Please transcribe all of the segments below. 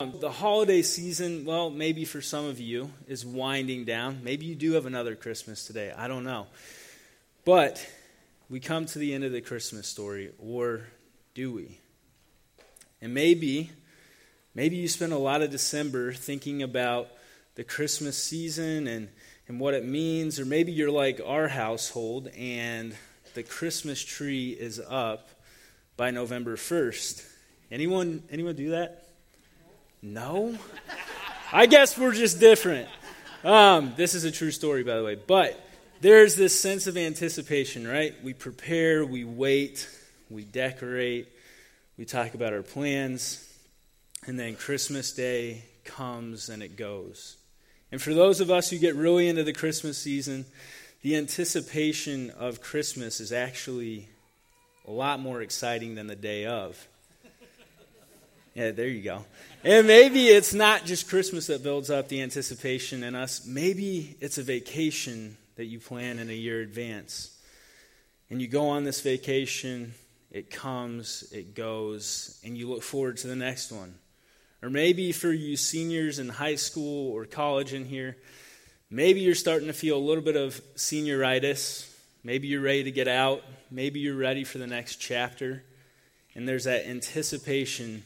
The holiday season, well, maybe for some of you, is winding down. Maybe you do have another Christmas today. I don't know. But we come to the end of the Christmas story, or do we? And maybe, maybe you spend a lot of December thinking about the Christmas season and, and what it means, or maybe you're like our household and the Christmas tree is up by November 1st. Anyone, anyone do that? No? I guess we're just different. Um, this is a true story, by the way. But there's this sense of anticipation, right? We prepare, we wait, we decorate, we talk about our plans, and then Christmas Day comes and it goes. And for those of us who get really into the Christmas season, the anticipation of Christmas is actually a lot more exciting than the day of. Yeah, there you go. And maybe it's not just Christmas that builds up the anticipation in us. Maybe it's a vacation that you plan in a year advance. And you go on this vacation, it comes, it goes, and you look forward to the next one. Or maybe for you seniors in high school or college in here, maybe you're starting to feel a little bit of senioritis. Maybe you're ready to get out. Maybe you're ready for the next chapter. And there's that anticipation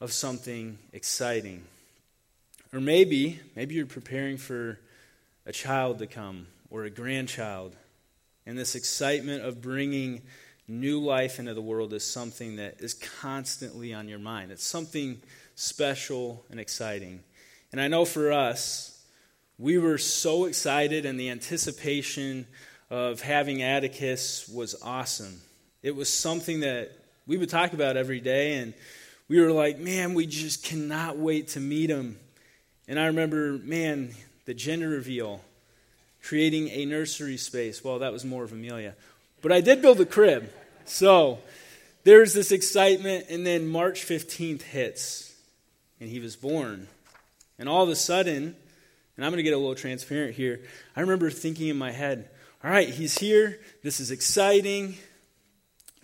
of something exciting. Or maybe, maybe you're preparing for a child to come or a grandchild. And this excitement of bringing new life into the world is something that is constantly on your mind. It's something special and exciting. And I know for us, we were so excited, and the anticipation of having Atticus was awesome. It was something that we would talk about every day, and we were like, man, we just cannot wait to meet him. And I remember, man, the gender reveal, creating a nursery space. Well, that was more of Amelia. But I did build a crib. So there's this excitement, and then March 15th hits, and he was born. And all of a sudden, and I'm going to get a little transparent here, I remember thinking in my head, all right, he's here. This is exciting.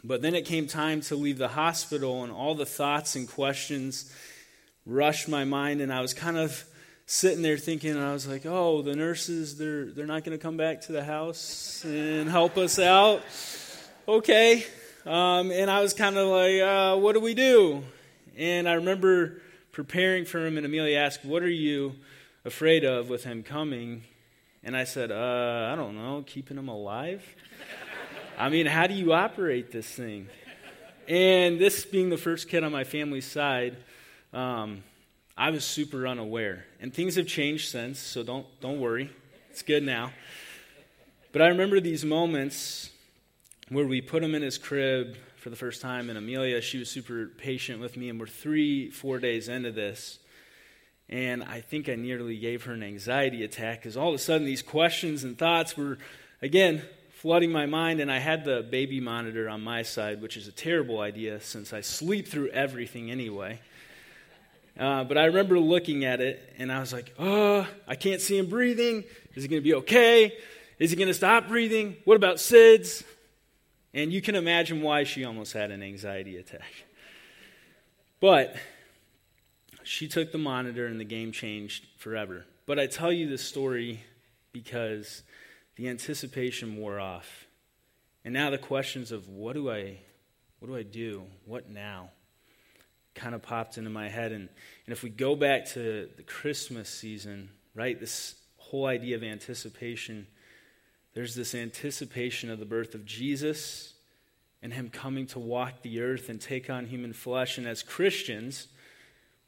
But then it came time to leave the hospital, and all the thoughts and questions rushed my mind, and I was kind of sitting there thinking, and I was like, oh, the nurses, they're, they're not going to come back to the house and help us out. Okay. Um, and I was kind of like, uh, what do we do? And I remember preparing for him, and Amelia asked, What are you afraid of with him coming? And I said, uh, I don't know, keeping him alive. I mean, how do you operate this thing? And this being the first kid on my family's side, um, I was super unaware. And things have changed since, so don't, don't worry. It's good now. But I remember these moments where we put him in his crib for the first time, and Amelia, she was super patient with me, and we're three, four days into this. And I think I nearly gave her an anxiety attack because all of a sudden these questions and thoughts were, again, flooding my mind, and I had the baby monitor on my side, which is a terrible idea since I sleep through everything anyway. Uh, but I remember looking at it, and I was like, oh, I can't see him breathing. Is he going to be okay? Is he going to stop breathing? What about SIDS? And you can imagine why she almost had an anxiety attack. But she took the monitor, and the game changed forever. But I tell you this story because the anticipation wore off. And now the questions of what do I what do I do? What now? kind of popped into my head. And, and if we go back to the Christmas season, right, this whole idea of anticipation, there's this anticipation of the birth of Jesus and him coming to walk the earth and take on human flesh. And as Christians,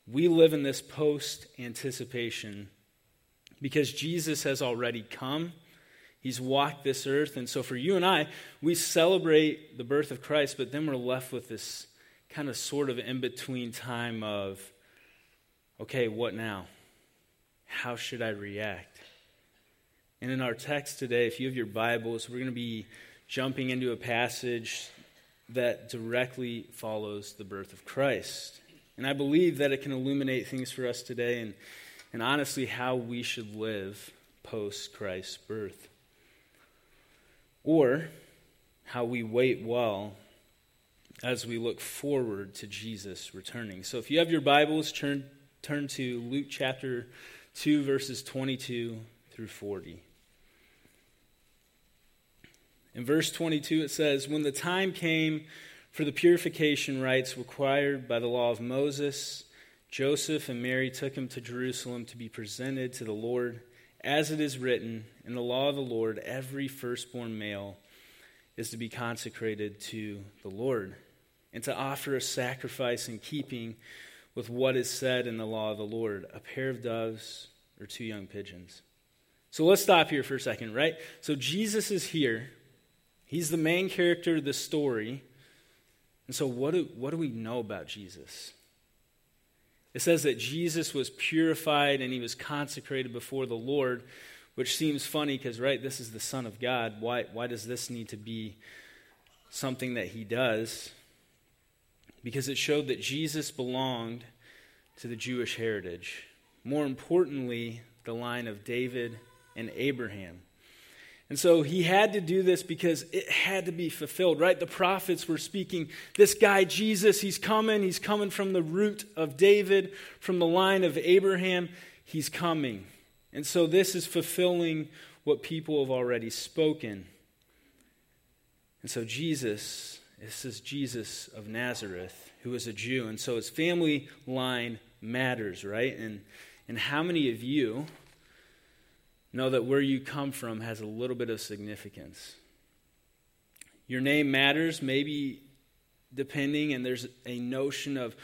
we live in this post anticipation because Jesus has already come He's walked this earth. And so for you and I, we celebrate the birth of Christ, but then we're left with this kind of sort of in between time of, okay, what now? How should I react? And in our text today, if you have your Bibles, we're going to be jumping into a passage that directly follows the birth of Christ. And I believe that it can illuminate things for us today and, and honestly how we should live post Christ's birth or how we wait well as we look forward to Jesus returning. So if you have your Bibles, turn turn to Luke chapter 2, verses 22 through 40. In verse 22, it says, When the time came for the purification rites required by the law of Moses, Joseph and Mary took him to Jerusalem to be presented to the Lord. As it is written in the law of the Lord, every firstborn male is to be consecrated to the Lord and to offer a sacrifice in keeping with what is said in the law of the Lord a pair of doves or two young pigeons. So let's stop here for a second, right? So Jesus is here. He's the main character of the story. And so, what do, what do we know about Jesus? It says that Jesus was purified and he was consecrated before the Lord, which seems funny because, right, this is the Son of God. Why, why does this need to be something that he does? Because it showed that Jesus belonged to the Jewish heritage. More importantly, the line of David and Abraham. And so he had to do this because it had to be fulfilled, right? The prophets were speaking, this guy Jesus, he's coming. He's coming from the root of David, from the line of Abraham. He's coming. And so this is fulfilling what people have already spoken. And so Jesus, this is Jesus of Nazareth, who is a Jew. And so his family line matters, right? And, and how many of you know that where you come from has a little bit of significance. Your name matters, maybe depending, and there's a notion of,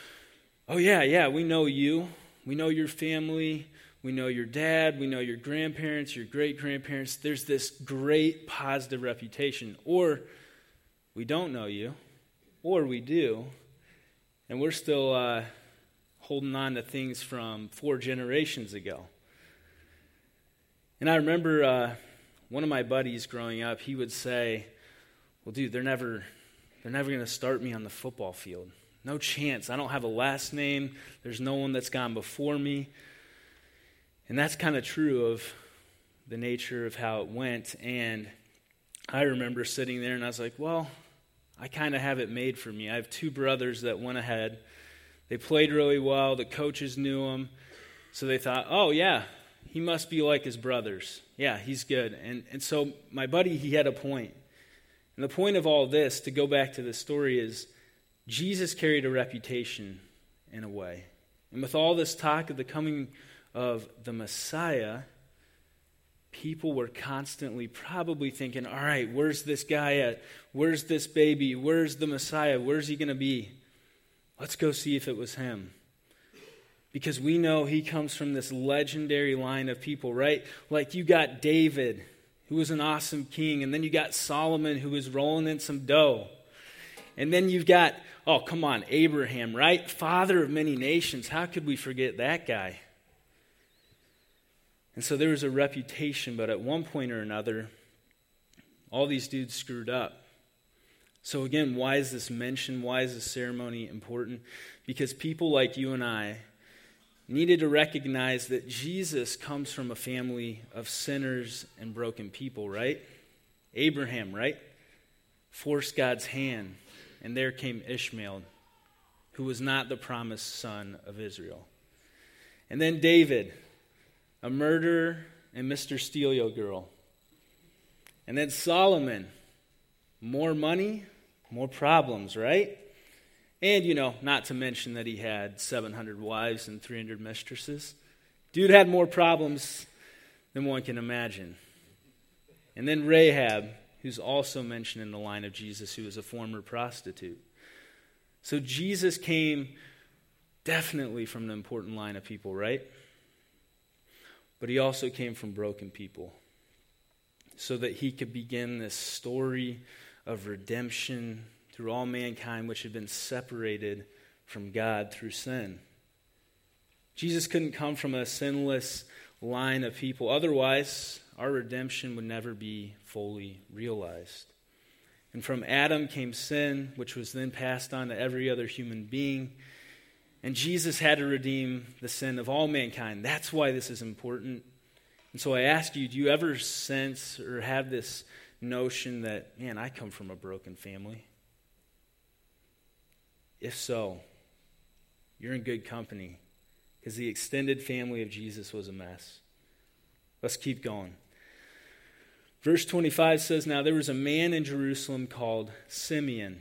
oh, yeah, yeah, we know you. We know your family. We know your dad. We know your grandparents, your great grandparents. There's this great positive reputation. Or we don't know you, or we do, and we're still uh, holding on to things from four generations ago. And I remember uh, one of my buddies growing up, he would say, Well, dude, they're never, they're never going to start me on the football field. No chance. I don't have a last name. There's no one that's gone before me. And that's kind of true of the nature of how it went. And I remember sitting there and I was like, well, I kind of have it made for me. I have two brothers that went ahead. They played really well. The coaches knew them. So they thought, oh, yeah, he must be like his brothers. Yeah, he's good. And, and so my buddy, he had a point. And the point of all this, to go back to the story, is Jesus carried a reputation in a way. And with all this talk of the coming of the Messiah, people were constantly probably thinking, all right, where's this guy at? Where's this baby? Where's the Messiah? Where's he going to be? Let's go see if it was him because we know he comes from this legendary line of people, right? Like you got David, who was an awesome king, and then you got Solomon, who was rolling in some dough. And then you've got, oh, come on, Abraham, right? Father of many nations. How could we forget that guy? And so there was a reputation, but at one point or another, all these dudes screwed up. So, again, why is this mentioned? Why is this ceremony important? Because people like you and I, needed to recognize that Jesus comes from a family of sinners and broken people, right? Abraham, right? Forced God's hand, and there came Ishmael, who was not the promised son of Israel. And then David, a murderer and Mr. Steal girl. And then Solomon, more money, more problems, right? And, you know, not to mention that he had 700 wives and 300 mistresses. Dude had more problems than one can imagine. And then Rahab, who's also mentioned in the line of Jesus, who was a former prostitute. So Jesus came definitely from an important line of people, right? But he also came from broken people so that he could begin this story of redemption through all mankind which had been separated from God through sin. Jesus couldn't come from a sinless line of people. Otherwise, our redemption would never be fully realized. And from Adam came sin, which was then passed on to every other human being. And Jesus had to redeem the sin of all mankind. That's why this is important. And so I ask you do you ever sense or have this notion that, man, I come from a broken family? If so, you're in good company because the extended family of Jesus was a mess. Let's keep going. Verse 25 says Now there was a man in Jerusalem called Simeon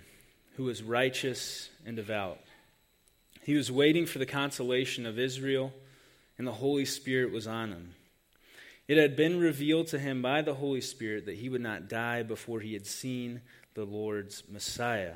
who was righteous and devout. He was waiting for the consolation of Israel, and the Holy Spirit was on him. It had been revealed to him by the Holy Spirit that he would not die before he had seen the Lord's Messiah.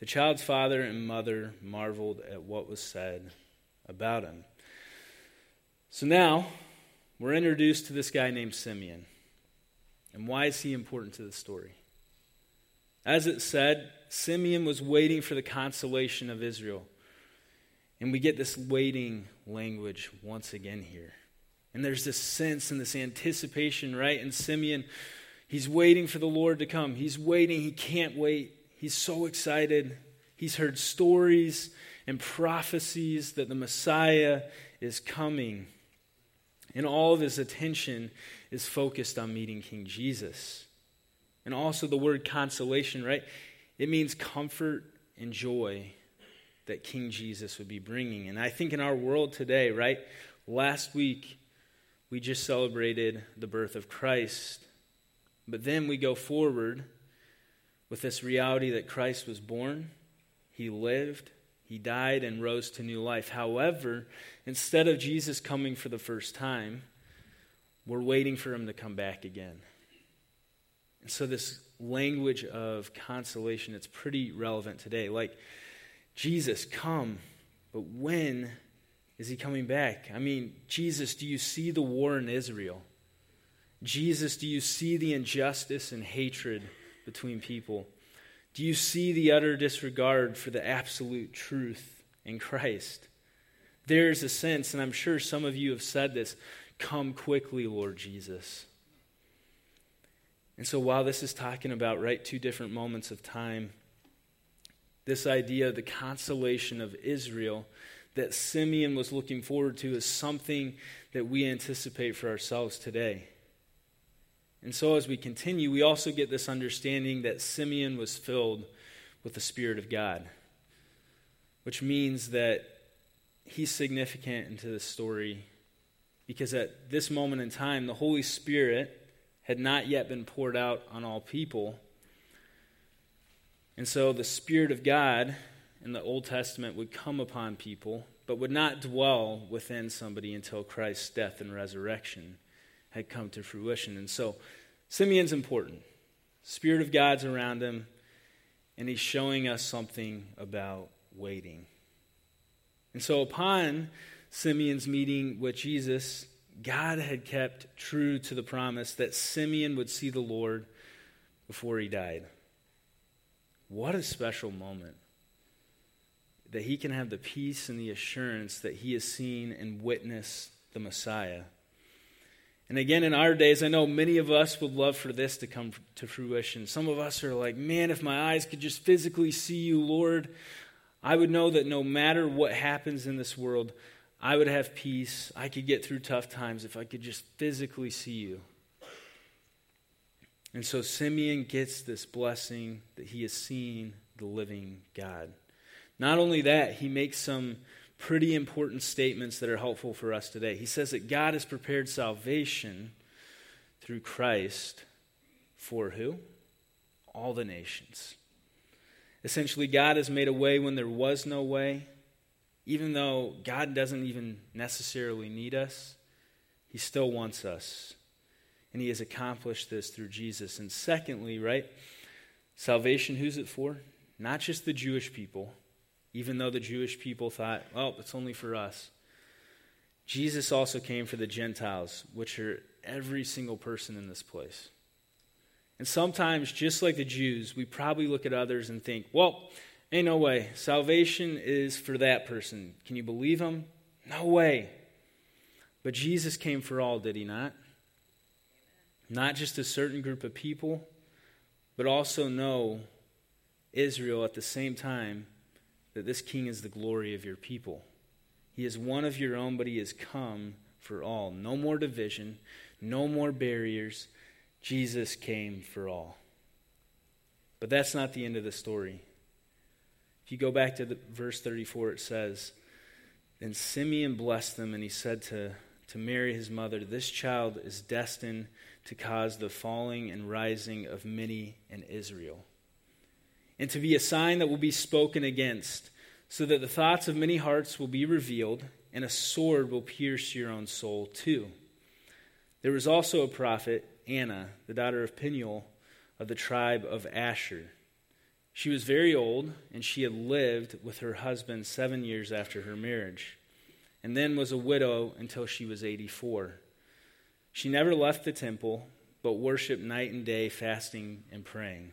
The child's father and mother marveled at what was said about him. So now we're introduced to this guy named Simeon. And why is he important to the story? As it said, Simeon was waiting for the consolation of Israel. And we get this waiting language once again here. And there's this sense and this anticipation, right? And Simeon, he's waiting for the Lord to come. He's waiting. He can't wait. He's so excited. He's heard stories and prophecies that the Messiah is coming. And all of his attention is focused on meeting King Jesus. And also the word consolation, right? It means comfort and joy that King Jesus would be bringing. And I think in our world today, right? Last week, we just celebrated the birth of Christ. But then we go forward with this reality that Christ was born, he lived, he died, and rose to new life. However, instead of Jesus coming for the first time, we're waiting for him to come back again. And so, this language of consolation, it's pretty relevant today. Like, Jesus, come, but when is he coming back? I mean, Jesus, do you see the war in Israel? Jesus, do you see the injustice and hatred between people? Do you see the utter disregard for the absolute truth in Christ? There's a sense, and I'm sure some of you have said this come quickly, Lord Jesus. And so, while this is talking about, right, two different moments of time, this idea of the consolation of Israel that Simeon was looking forward to is something that we anticipate for ourselves today. And so, as we continue, we also get this understanding that Simeon was filled with the Spirit of God, which means that he's significant into the story because at this moment in time, the Holy Spirit had not yet been poured out on all people. And so, the Spirit of God in the Old Testament would come upon people, but would not dwell within somebody until Christ's death and resurrection had come to fruition. And so Simeon's important. Spirit of God's around him, and he's showing us something about waiting. And so upon Simeon's meeting with Jesus, God had kept true to the promise that Simeon would see the Lord before he died. What a special moment that he can have the peace and the assurance that he has seen and witnessed the Messiah. And again, in our days, I know many of us would love for this to come to fruition. Some of us are like, man, if my eyes could just physically see you, Lord, I would know that no matter what happens in this world, I would have peace. I could get through tough times if I could just physically see you. And so Simeon gets this blessing that he has seen the living God. Not only that, he makes some pretty important statements that are helpful for us today. He says that God has prepared salvation through Christ for who? All the nations. Essentially, God has made a way when there was no way. Even though God doesn't even necessarily need us, He still wants us. And He has accomplished this through Jesus. And secondly, right, salvation, who's it for? Not just the Jewish people, even though the Jewish people thought, well, it's only for us. Jesus also came for the Gentiles, which are every single person in this place. And sometimes, just like the Jews, we probably look at others and think, well, Ain't no way. Salvation is for that person. Can you believe him? No way. But Jesus came for all, did he not? Not just a certain group of people, but also know Israel at the same time that this king is the glory of your people. He is one of your own, but he has come for all. No more division, no more barriers. Jesus came for all. But that's not the end of the story. If you go back to the, verse 34, it says, Then Simeon blessed them, and he said to, to Mary, his mother, This child is destined to cause the falling and rising of many in Israel, and to be a sign that will be spoken against, so that the thoughts of many hearts will be revealed, and a sword will pierce your own soul too. There was also a prophet, Anna, the daughter of Penuel, of the tribe of Asher. She was very old, and she had lived with her husband seven years after her marriage, and then was a widow until she was 84. She never left the temple, but worshiped night and day, fasting and praying.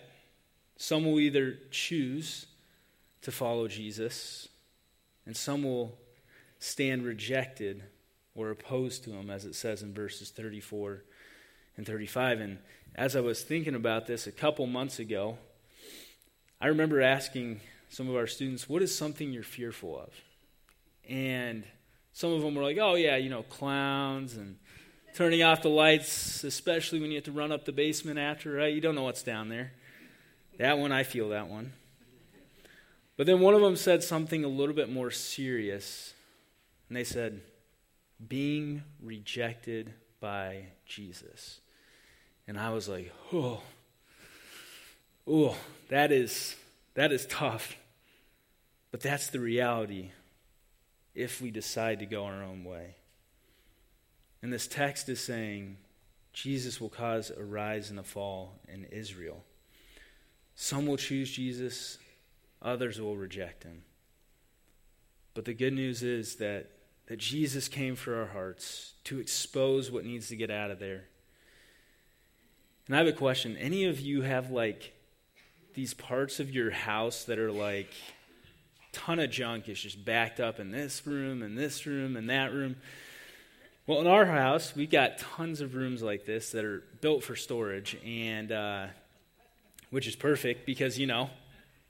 some will either choose to follow Jesus, and some will stand rejected or opposed to him, as it says in verses 34 and 35. And as I was thinking about this a couple months ago, I remember asking some of our students, What is something you're fearful of? And some of them were like, Oh, yeah, you know, clowns and turning off the lights, especially when you have to run up the basement after, right? You don't know what's down there. That one, I feel that one. But then one of them said something a little bit more serious. And they said, being rejected by Jesus. And I was like, oh, oh, that is, that is tough. But that's the reality if we decide to go our own way. And this text is saying Jesus will cause a rise and a fall in Israel. Some will choose Jesus, others will reject him. But the good news is that, that Jesus came for our hearts to expose what needs to get out of there. And I have a question. Any of you have like these parts of your house that are like ton of junk is just backed up in this room and this room and that room? Well, in our house, we've got tons of rooms like this that are built for storage, and uh, which is perfect because you know,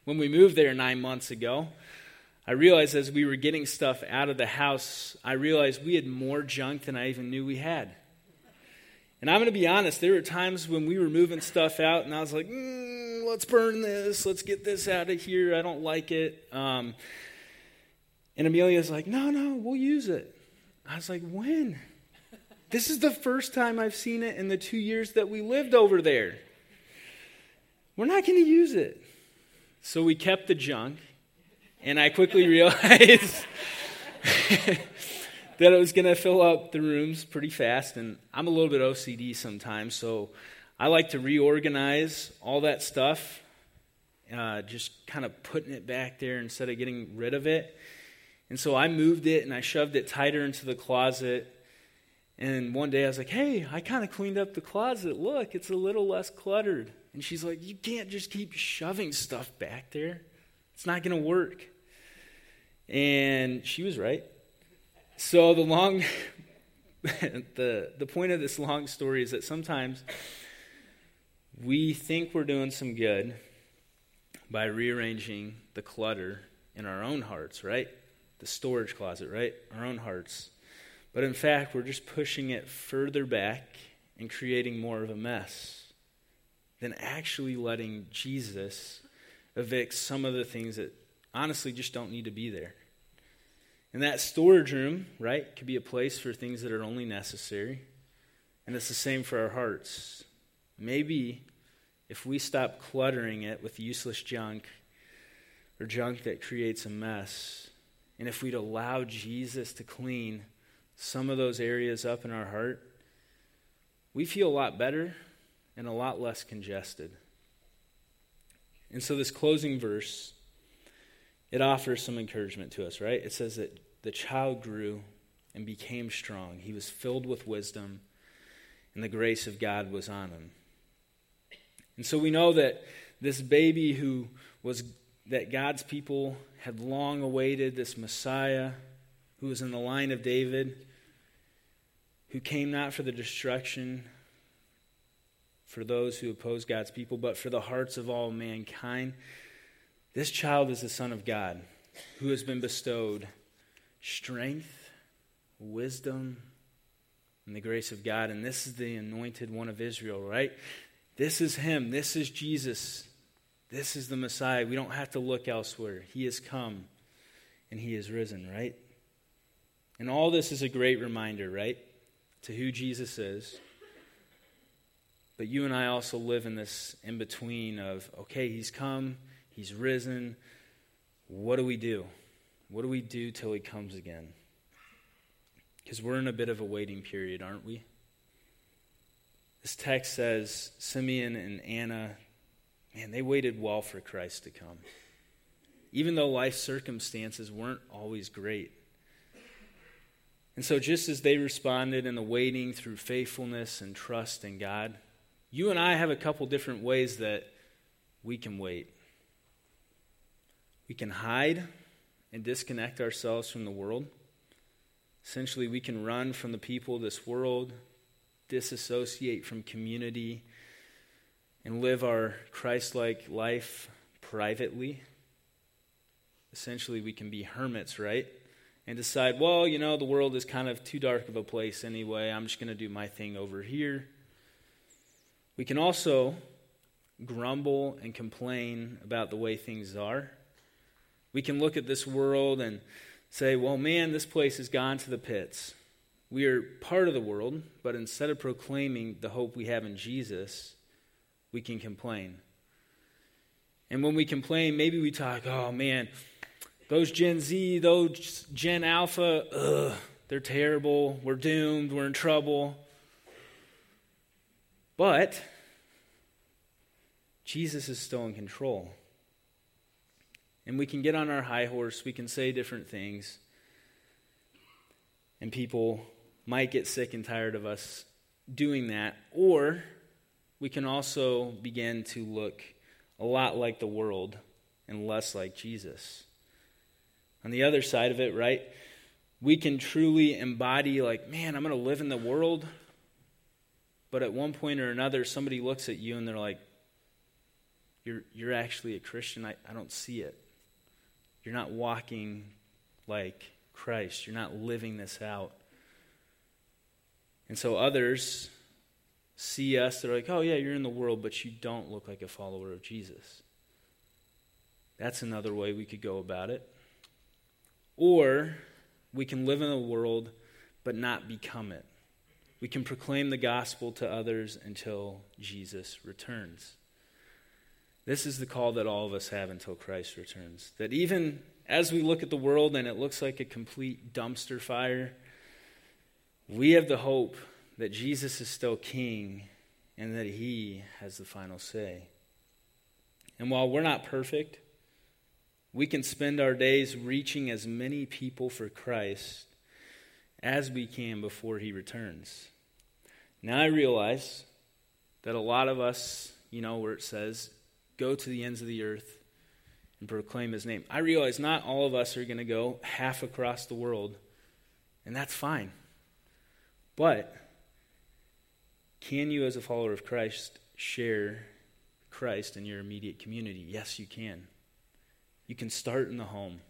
when we moved there nine months ago, I realized as we were getting stuff out of the house, I realized we had more junk than I even knew we had. And I'm going to be honest, there were times when we were moving stuff out, and I was like, mm, let's burn this, let's get this out of here, I don't like it. Um, and Amelia's like, no, no, we'll use it. I was like, when? This is the first time I've seen it in the two years that we lived over there. We're not going to use it. So we kept the junk, and I quickly realized that it was going to fill up the rooms pretty fast. And I'm a little bit OCD sometimes, so I like to reorganize all that stuff, uh, just kind of putting it back there instead of getting rid of it. And so I moved it and I shoved it tighter into the closet. And one day I was like, hey, I kind of cleaned up the closet. Look, it's a little less cluttered. And she's like, you can't just keep shoving stuff back there, it's not going to work. And she was right. So the long. the, the point of this long story is that sometimes we think we're doing some good by rearranging the clutter in our own hearts, right? the storage closet, right? Our own hearts. But in fact, we're just pushing it further back and creating more of a mess than actually letting Jesus evict some of the things that honestly just don't need to be there. And that storage room, right, could be a place for things that are only necessary. And it's the same for our hearts. Maybe if we stop cluttering it with useless junk or junk that creates a mess. And if we'd allow Jesus to clean some of those areas up in our heart, we feel a lot better and a lot less congested. And so, this closing verse, it offers some encouragement to us, right? It says that the child grew and became strong. He was filled with wisdom, and the grace of God was on him. And so, we know that this baby who was, that God's people had long awaited, this Messiah who was in the line of David, who came not for the destruction for those who oppose God's people, but for the hearts of all mankind. This child is the Son of God who has been bestowed strength, wisdom, and the grace of God. And this is the anointed one of Israel, right? This is him. This is Jesus. This is the Messiah. We don't have to look elsewhere. He has come and he is risen, right? And all this is a great reminder, right? To who Jesus is but you and I also live in this in between of, okay, he's come, he's risen. What do we do? What do we do till he comes again? Because we're in a bit of a waiting period, aren't we? This text says Simeon and Anna, man, they waited well for Christ to come. Even though life circumstances weren't always great. And so, just as they responded in the waiting through faithfulness and trust in God, you and I have a couple different ways that we can wait. We can hide and disconnect ourselves from the world. Essentially, we can run from the people of this world, disassociate from community, and live our Christ like life privately. Essentially, we can be hermits, right? And decide, well, you know, the world is kind of too dark of a place anyway. I'm just going to do my thing over here. We can also grumble and complain about the way things are. We can look at this world and say, well, man, this place has gone to the pits. We are part of the world, but instead of proclaiming the hope we have in Jesus, we can complain. And when we complain, maybe we talk, oh man, those Gen Z, those Gen Alpha, ugh, they're terrible. We're doomed. We're in trouble. But Jesus is still in control. And we can get on our high horse, we can say different things, and people might get sick and tired of us doing that. Or we can also begin to look a lot like the world and less like Jesus. On the other side of it, right, we can truly embody, like, man, I'm going to live in the world, but at one point or another, somebody looks at you and they're like, You're, you're actually a Christian. I, I don't see it. You're not walking like Christ, you're not living this out. And so others see us, they're like, Oh, yeah, you're in the world, but you don't look like a follower of Jesus. That's another way we could go about it. Or we can live in the world but not become it. We can proclaim the gospel to others until Jesus returns. This is the call that all of us have until Christ returns. That even as we look at the world and it looks like a complete dumpster fire, we have the hope that Jesus is still king and that he has the final say. And while we're not perfect, we can spend our days reaching as many people for Christ as we can before he returns. Now I realize that a lot of us, you know, where it says, go to the ends of the earth and proclaim his name. I realize not all of us are going to go half across the world, and that's fine. But can you, as a follower of Christ, share Christ in your immediate community? Yes, you can. You can start in the home.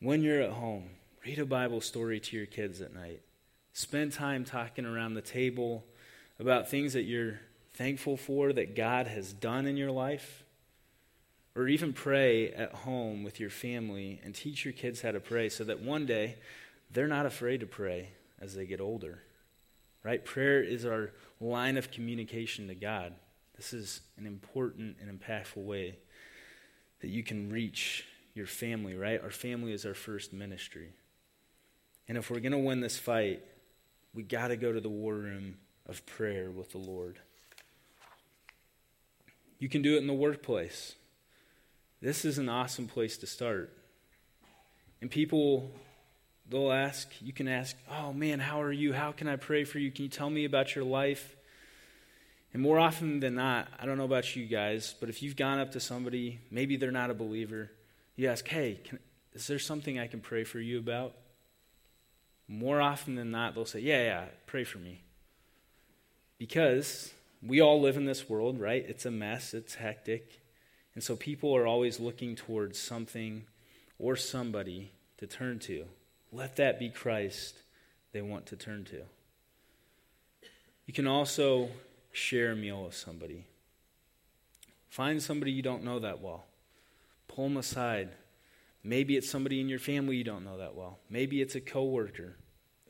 When you're at home, read a Bible story to your kids at night. Spend time talking around the table about things that you're thankful for that God has done in your life. Or even pray at home with your family and teach your kids how to pray so that one day they're not afraid to pray as they get older. Right? Prayer is our line of communication to God. This is an important and impactful way that you can reach your family, right? Our family is our first ministry. And if we're going to win this fight, we got to go to the war room of prayer with the Lord. You can do it in the workplace. This is an awesome place to start. And people, they'll ask, you can ask, oh man, how are you? How can I pray for you? Can you tell me about your life? And more often than not, I don't know about you guys, but if you've gone up to somebody, maybe they're not a believer, you ask, hey, can, is there something I can pray for you about? More often than not, they'll say, yeah, yeah, pray for me. Because we all live in this world, right? It's a mess, it's hectic. And so people are always looking towards something or somebody to turn to. Let that be Christ they want to turn to. You can also share a meal with somebody. Find somebody you don't know that well. Pull them aside. Maybe it's somebody in your family you don't know that well. Maybe it's a coworker.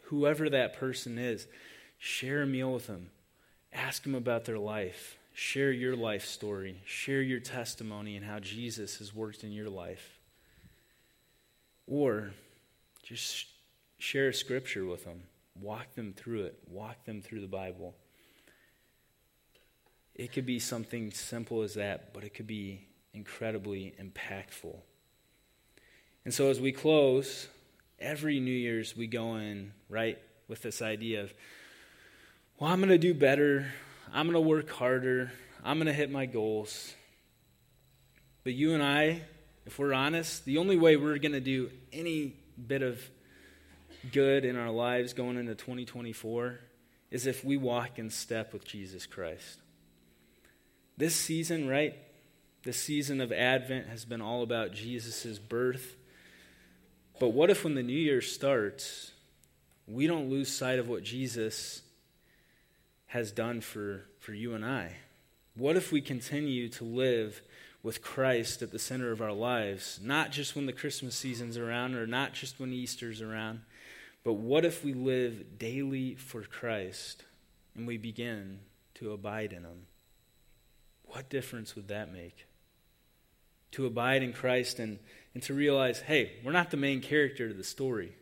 Whoever that person is, share a meal with them. Ask them about their life. Share your life story. Share your testimony and how Jesus has worked in your life. Or just share scripture with them. Walk them through it. Walk them through the Bible. It could be something simple as that, but it could be incredibly impactful. And so as we close, every New Year's we go in, right, with this idea of, well, I'm going to do better. I'm going to work harder. I'm going to hit my goals. But you and I, if we're honest, the only way we're going to do any bit of good in our lives going into 2024 is if we walk in step with Jesus Christ. This season, right? The season of Advent has been all about Jesus' birth. But what if when the new year starts, we don't lose sight of what Jesus has done for, for you and I? What if we continue to live with Christ at the center of our lives, not just when the Christmas season's around or not just when Easter's around, but what if we live daily for Christ and we begin to abide in Him? What difference would that make? To abide in Christ and, and to realize, hey, we're not the main character of the story,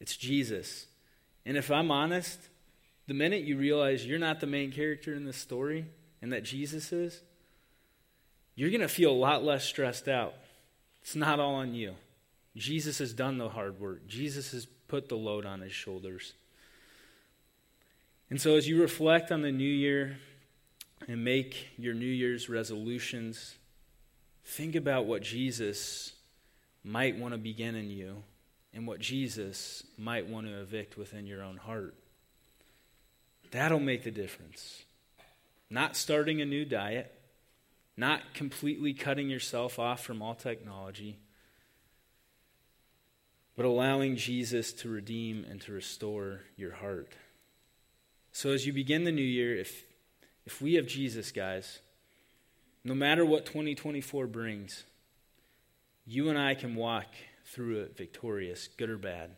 it's Jesus. And if I'm honest, the minute you realize you're not the main character in the story and that Jesus is, you're going to feel a lot less stressed out. It's not all on you. Jesus has done the hard work, Jesus has put the load on his shoulders. And so, as you reflect on the new year, and make your New Year's resolutions, think about what Jesus might want to begin in you and what Jesus might want to evict within your own heart. That'll make the difference. Not starting a new diet, not completely cutting yourself off from all technology, but allowing Jesus to redeem and to restore your heart. So, as you begin the new year, if if we have Jesus, guys, no matter what 2024 brings, you and I can walk through it victorious, good or bad.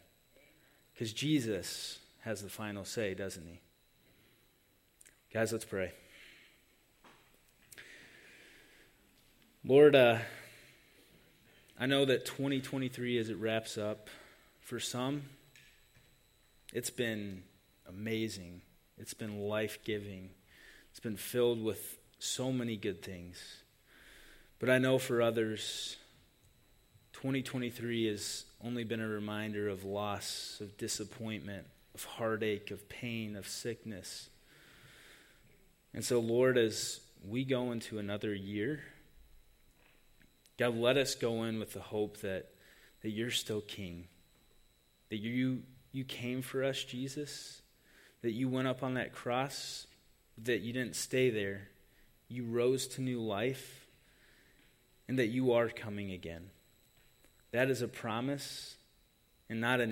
Because Jesus has the final say, doesn't he? Guys, let's pray. Lord, uh, I know that 2023, as it wraps up, for some, it's been amazing. It's been life giving. It's been filled with so many good things. But I know for others, 2023 has only been a reminder of loss, of disappointment, of heartache, of pain, of sickness. And so, Lord, as we go into another year, God, let us go in with the hope that, that you're still king, that you, you came for us, Jesus, that you went up on that cross that you didn't stay there. You rose to new life, and that you are coming again. That is a promise and not an